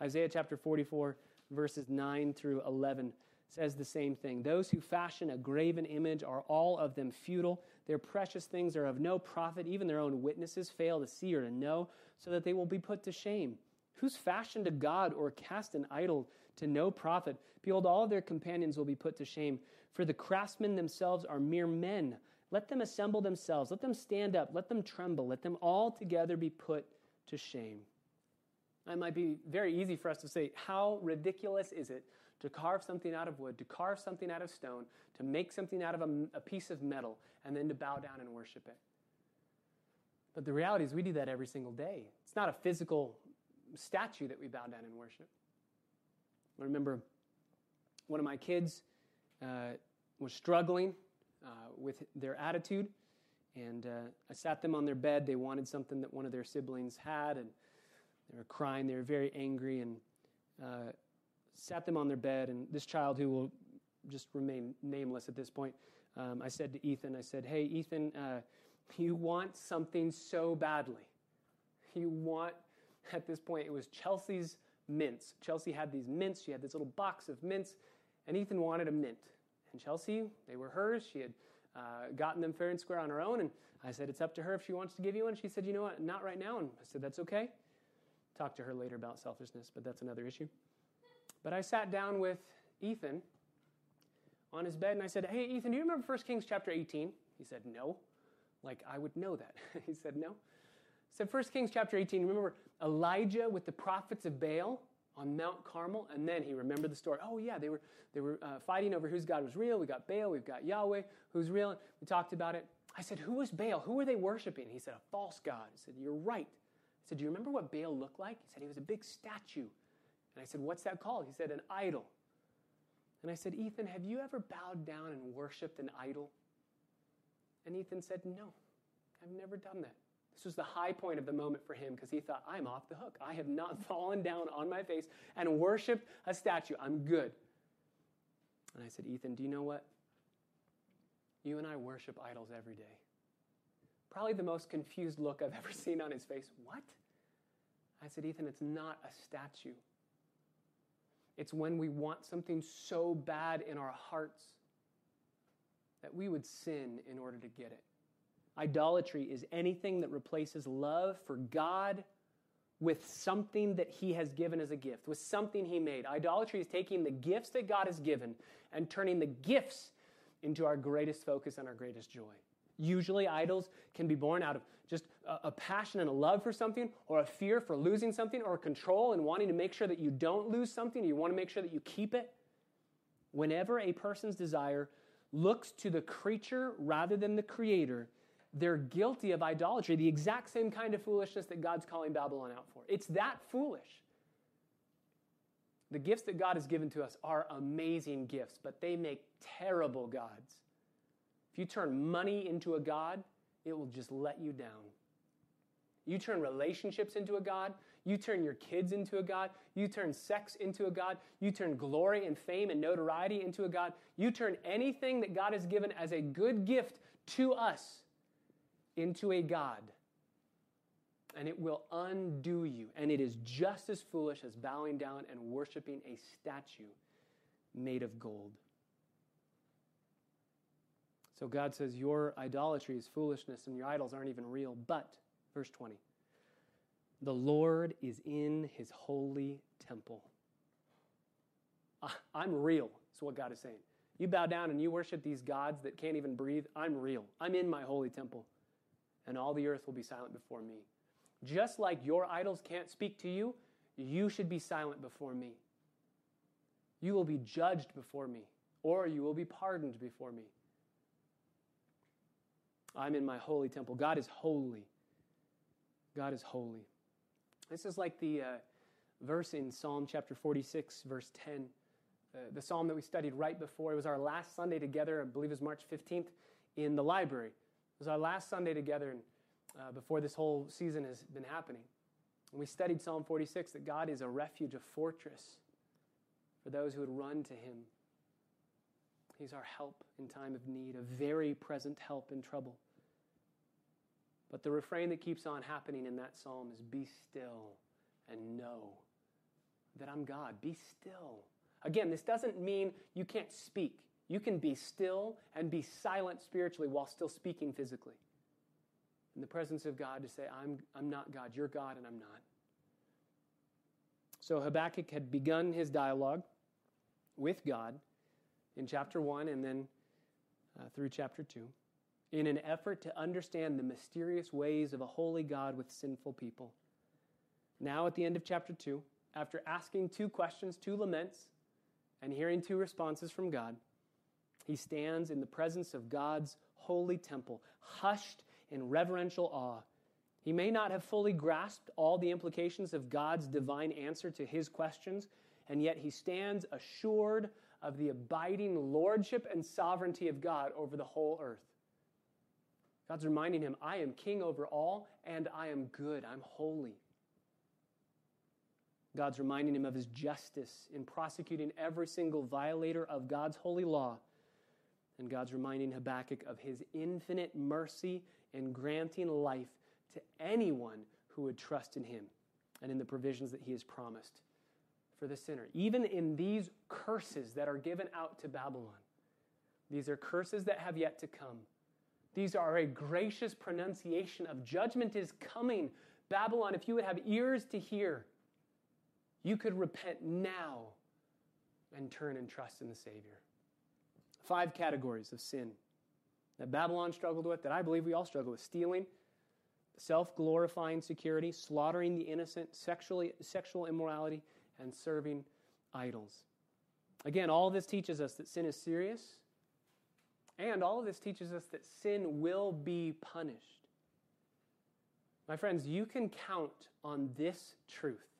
Isaiah chapter 44, verses 9 through 11 says the same thing. Those who fashion a graven image are all of them futile. Their precious things are of no profit. Even their own witnesses fail to see or to know, so that they will be put to shame. Who's fashioned a god or cast an idol to no profit? Behold, all their companions will be put to shame. For the craftsmen themselves are mere men. Let them assemble themselves. Let them stand up. Let them tremble. Let them all together be put to shame. It might be very easy for us to say, how ridiculous is it to carve something out of wood, to carve something out of stone, to make something out of a, a piece of metal, and then to bow down and worship it? But the reality is, we do that every single day. It's not a physical statue that we bow down and worship. I remember one of my kids uh, was struggling uh, with their attitude, and uh, I sat them on their bed. They wanted something that one of their siblings had, and they were crying. They were very angry, and uh, sat them on their bed. And this child, who will just remain nameless at this point, um, I said to Ethan, I said, Hey, Ethan, uh, you want something so badly. You want, (laughs) at this point, it was Chelsea's mints. Chelsea had these mints. She had this little box of mints, and Ethan wanted a mint. And Chelsea, they were hers. She had uh, gotten them fair and square on her own. And I said, It's up to her if she wants to give you one. She said, You know what? Not right now. And I said, That's okay. Talk to her later about selfishness, but that's another issue. But I sat down with Ethan on his bed and I said, Hey, Ethan, do you remember 1 Kings chapter 18? He said, No. Like, I would know that. (laughs) he said, No. I said, 1 Kings chapter 18, remember Elijah with the prophets of Baal on Mount Carmel? And then he remembered the story. Oh, yeah, they were, they were uh, fighting over whose God was real. We got Baal, we've got Yahweh, who's real. We talked about it. I said, Who was Baal? Who were they worshiping? He said, A false God. I said, You're right. I said, Do you remember what Baal looked like? He said, He was a big statue. And I said, What's that called? He said, An idol. And I said, Ethan, have you ever bowed down and worshiped an idol? And Ethan said, No, I've never done that. This was the high point of the moment for him because he thought, I'm off the hook. I have not (laughs) fallen down on my face and worshiped a statue. I'm good. And I said, Ethan, do you know what? You and I worship idols every day. Probably the most confused look I've (laughs) ever seen on his face. What? I said, Ethan, it's not a statue. It's when we want something so bad in our hearts that we would sin in order to get it. Idolatry is anything that replaces love for God with something that He has given as a gift, with something He made. Idolatry is taking the gifts that God has given and turning the gifts into our greatest focus and our greatest joy. Usually, idols can be born out of just a, passion and a love for something, or a fear for losing something, or control and wanting to make sure that you don't lose something, you want to make sure that you keep it. Whenever a person's desire looks to the creature rather than the creator, they're guilty of idolatry, the exact same kind of foolishness that God's calling Babylon out for. It's that foolish. The gifts that God has given to us are amazing gifts, but they make terrible gods. If you turn money into a God, it will just let you down. You turn relationships into a God. You turn your kids into a God. You turn sex into a God. You turn glory and fame and notoriety into a God. You turn anything that God has given as a good gift to us into a God. And it will undo you. And it is just as foolish as bowing down and worshiping a statue made of gold. So God says, Your idolatry is foolishness and your idols aren't even real. But, verse 20, the Lord is in his holy temple. I'm real, is what God is saying. You bow down and you worship these gods that can't even breathe. I'm real. I'm in my holy temple. And all the earth will be silent before me. Just like your idols can't speak to you, you should be silent before me. You will be judged before me, or you will be pardoned before me. I'm in my holy temple. God is holy. God is holy. This is like the uh, verse in Psalm chapter 46, verse 10. Uh, the psalm that we studied right before. It was our last Sunday together, I believe it was March 15th, in the library. It was our last Sunday together uh, before this whole season has been happening. And we studied Psalm 46 that God is a refuge, a fortress for those who would run to him. He's our help in time of need, a very present help in trouble. But the refrain that keeps on happening in that psalm is Be still and know that I'm God. Be still. Again, this doesn't mean you can't speak. You can be still and be silent spiritually while still speaking physically. In the presence of God, to say, I'm, I'm not God, you're God, and I'm not. So Habakkuk had begun his dialogue with God in chapter 1 and then uh, through chapter 2 in an effort to understand the mysterious ways of a holy God with sinful people. Now, at the end of chapter 2, after asking two questions, two laments, and hearing two responses from God, he stands in the presence of God's holy temple, hushed in reverential awe. He may not have fully grasped all the implications of God's divine answer to his questions, and yet he stands assured of the abiding lordship and sovereignty of God over the whole earth. God's reminding him, I am king over all, and I am good. I'm holy. God's reminding him of his justice in prosecuting every single violator of God's holy law. And God's reminding Habakkuk of his infinite mercy in granting life to anyone who would trust in him and in the provisions that he has promised for the sinner. Even in these curses that are given out to Babylon, these are curses that have yet to come. These are a gracious pronunciation of judgment is coming. Babylon, if you would have ears to hear, you could repent now and turn and trust in the Savior. Five categories of sin that Babylon struggled with, that I believe we all struggle with stealing, self glorifying security, slaughtering the innocent, sexually, sexual immorality, and serving idols. Again, all this teaches us that sin is serious, and all of this teaches us that sin will be punished. My friends, you can count on this truth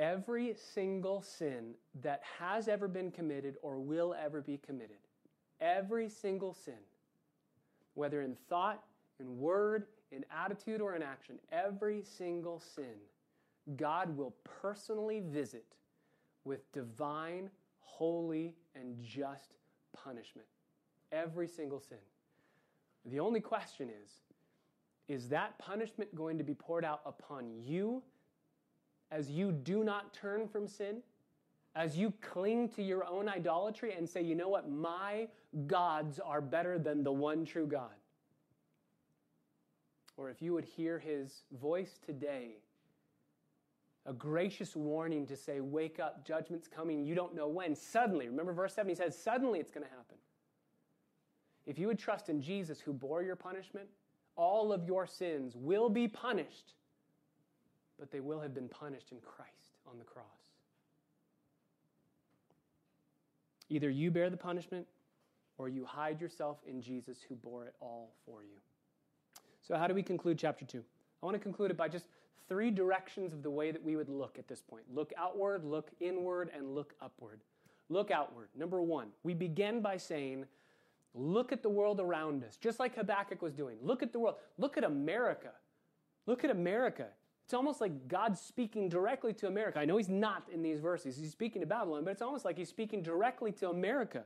every single sin that has ever been committed or will ever be committed, every single sin, whether in thought, in word, in attitude, or in action, every single sin, God will personally visit with divine, holy, and just punishment. Every single sin. The only question is is that punishment going to be poured out upon you as you do not turn from sin, as you cling to your own idolatry and say, you know what, my gods are better than the one true God. Or if you would hear his voice today, a gracious warning to say, wake up, judgment's coming, you don't know when. Suddenly, remember verse 7, he says, suddenly it's going to happen. If you would trust in Jesus who bore your punishment, all of your sins will be punished but they will have been punished in Christ on the cross. Either you bear the punishment or you hide yourself in Jesus who bore it all for you. So, how do we conclude chapter 2? I want to conclude it by just three directions of the way that we would look at this point look outward, look inward, and look upward. Look outward. Number one, we begin by saying, Look at the world around us, just like Habakkuk was doing. Look at the world. Look at America. Look at America. It's almost like God's speaking directly to America. I know He's not in these verses, He's speaking to Babylon, but it's almost like He's speaking directly to America.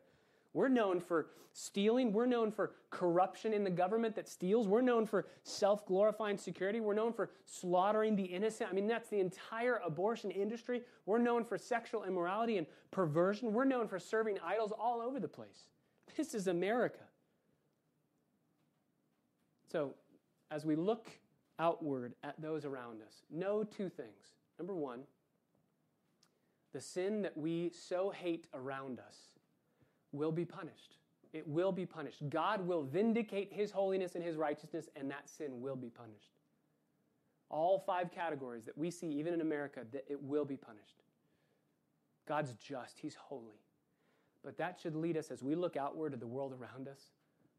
We're known for stealing. We're known for corruption in the government that steals. We're known for self glorifying security. We're known for slaughtering the innocent. I mean, that's the entire abortion industry. We're known for sexual immorality and perversion. We're known for serving idols all over the place. This is America. So, as we look outward at those around us, know two things. Number one, the sin that we so hate around us will be punished. It will be punished. God will vindicate his holiness and his righteousness, and that sin will be punished. All five categories that we see, even in America, that it will be punished. God's just, he's holy. But that should lead us as we look outward at the world around us.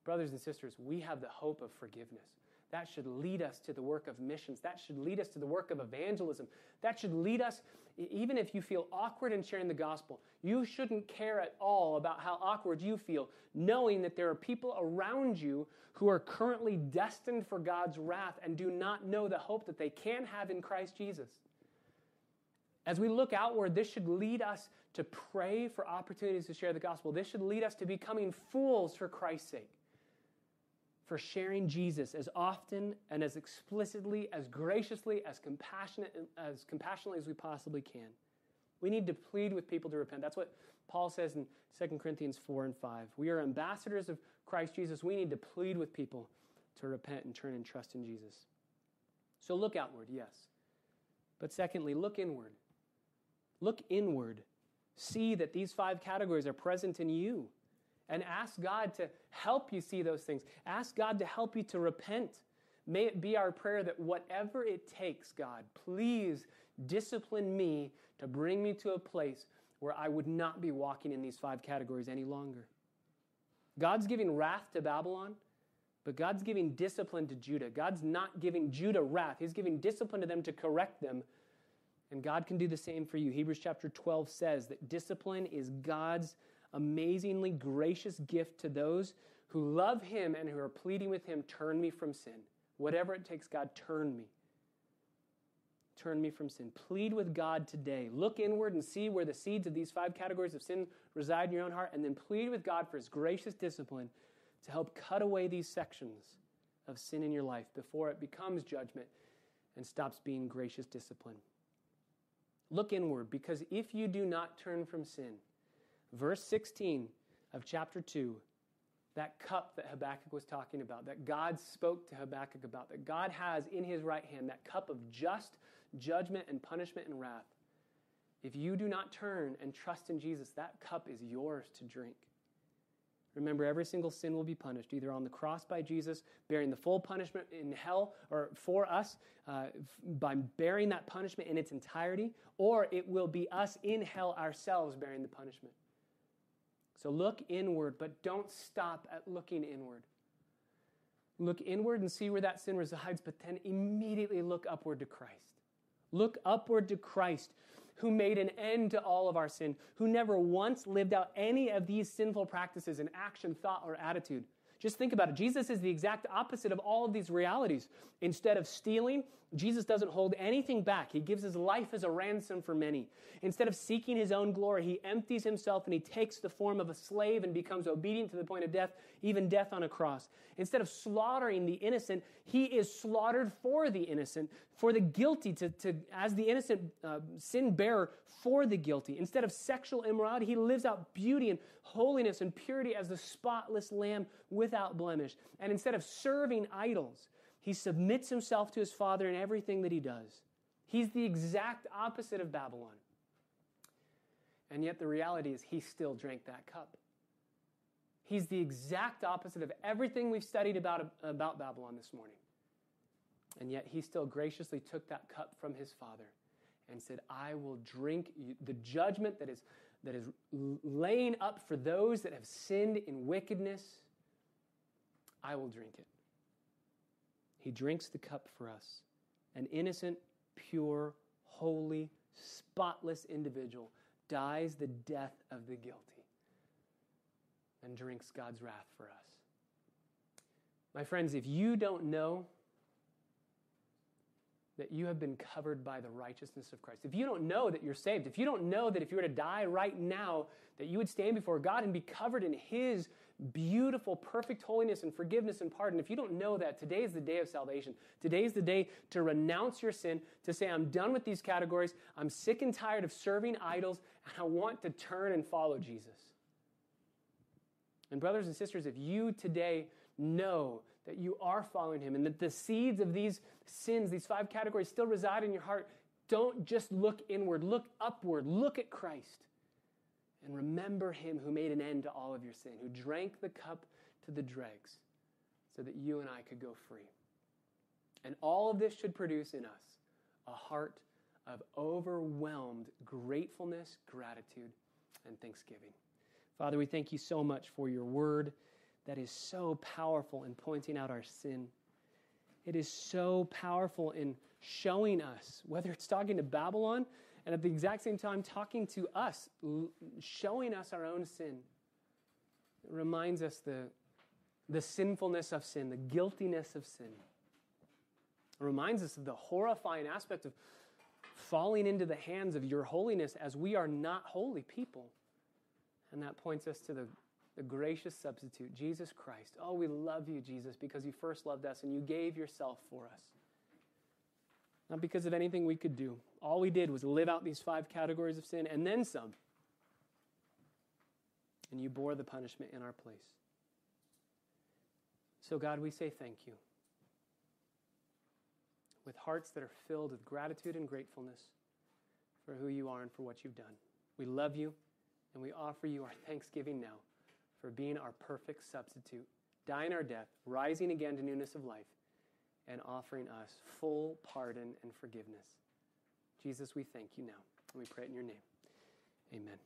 Brothers and sisters, we have the hope of forgiveness. That should lead us to the work of missions. That should lead us to the work of evangelism. That should lead us, even if you feel awkward in sharing the gospel, you shouldn't care at all about how awkward you feel, knowing that there are people around you who are currently destined for God's wrath and do not know the hope that they can have in Christ Jesus. As we look outward, this should lead us to pray for opportunities to share the gospel. This should lead us to becoming fools for Christ's sake for sharing Jesus as often and as explicitly, as graciously, as compassionate as compassionately as we possibly can. We need to plead with people to repent. That's what Paul says in 2 Corinthians 4 and 5. We are ambassadors of Christ Jesus. We need to plead with people to repent and turn and trust in Jesus. So look outward, yes. But secondly, look inward. Look inward. See that these five categories are present in you and ask God to help you see those things. Ask God to help you to repent. May it be our prayer that whatever it takes, God, please discipline me to bring me to a place where I would not be walking in these five categories any longer. God's giving wrath to Babylon, But God's giving discipline to Judah. God's not giving Judah wrath. He's giving discipline to them to correct them. And God can do the same for you. Hebrews chapter 12 says that discipline is God's amazingly gracious gift to those who love Him and who are pleading with Him, turn me from sin. Whatever it takes, God, turn me. Turn me from sin. Plead with God today. Look inward and see where the seeds of these five categories of sin reside in your own heart, and then plead with God for His gracious discipline to help cut away these sections of sin in your life before it becomes judgment and stops being gracious discipline. Look inward, because if you do not turn from sin, verse 16 of chapter 2, that cup that Habakkuk was talking about, that God spoke to Habakkuk about, that God has in his right hand, that cup of just judgment and punishment and wrath. If you do not turn and trust in Jesus, that cup is yours to drink. Remember, every single sin will be punished, either on the cross by Jesus, bearing the full punishment in hell, or for us uh, by bearing that punishment in its entirety, or it will be us in hell ourselves bearing the punishment. So look inward, but don't stop at looking inward. Look inward and see where that sin resides, but then immediately look upward to Christ. Look upward to Christ who made an end to all of our sin, who never once lived out any of these sinful practices in action, thought, or attitude. Just think about it. Jesus is the exact opposite of all of these realities. Instead of stealing, Jesus doesn't hold anything back. He gives his life as a ransom for many. Instead of seeking his own glory, he empties himself and he takes the form of a slave and becomes obedient to the point of death, even death on a cross. Instead of slaughtering the innocent, he is slaughtered for the innocent, for the guilty, to, to as the innocent uh, sin bearer for the guilty. Instead of sexual immorality, he lives out beauty and holiness and purity as the spotless lamb without blemish. And instead of serving idols, he submits himself to his Father in everything that he does. He's the exact opposite of Babylon. And yet, the reality is, he still drank that cup. He's the exact opposite of everything we've studied about, about Babylon this morning. And yet, he still graciously took that cup from his Father and said, I will drink the judgment that is, that is laying up for those that have sinned in wickedness. I will drink it. He drinks the cup for us. An innocent, pure, holy, spotless individual dies the death of the guilty and drinks God's wrath for us. My friends, if you don't know that you have been covered by the righteousness of Christ, if you don't know that you're saved, if you don't know that if you were to die right now, that you would stand before God and be covered in His beautiful, perfect holiness and forgiveness and pardon. If you don't know that, today is the day of salvation. Today is the day to renounce your sin, to say, I'm done with these categories. I'm sick and tired of serving idols, and I want to turn and follow Jesus. And, brothers and sisters, if you today know that you are following him and that the seeds of these sins, these five categories, still reside in your heart, don't just look inward, look upward, look at Christ. And remember him who made an end to all of your sin, who drank the cup to the dregs so that you and I could go free. And all of this should produce in us a heart of overwhelmed gratefulness, gratitude, and thanksgiving. Father, we thank you so much for your word that is so powerful in pointing out our sin. It is so powerful in showing us, whether it's talking to Babylon and at the exact same time talking to us, showing us our own sin. It reminds us the, the sinfulness of sin, the guiltiness of sin. It reminds us of the horrifying aspect of falling into the hands of your holiness as we are not holy people. And that points us to the, the gracious substitute, Jesus Christ. Oh, we love you, Jesus, because you first loved us and you gave yourself for us. Not because of anything we could do. All we did was live out these five categories of sin and then some. And you bore the punishment in our place. So, God, we say thank you. With hearts that are filled with gratitude and gratefulness for who you are and for what you've done. We love you and we offer you our (laughs) thanksgiving now for being our perfect substitute, dying our death, rising again to newness of life and offering us full pardon and forgiveness. Jesus, we thank you now, and we pray it in your name. Amen.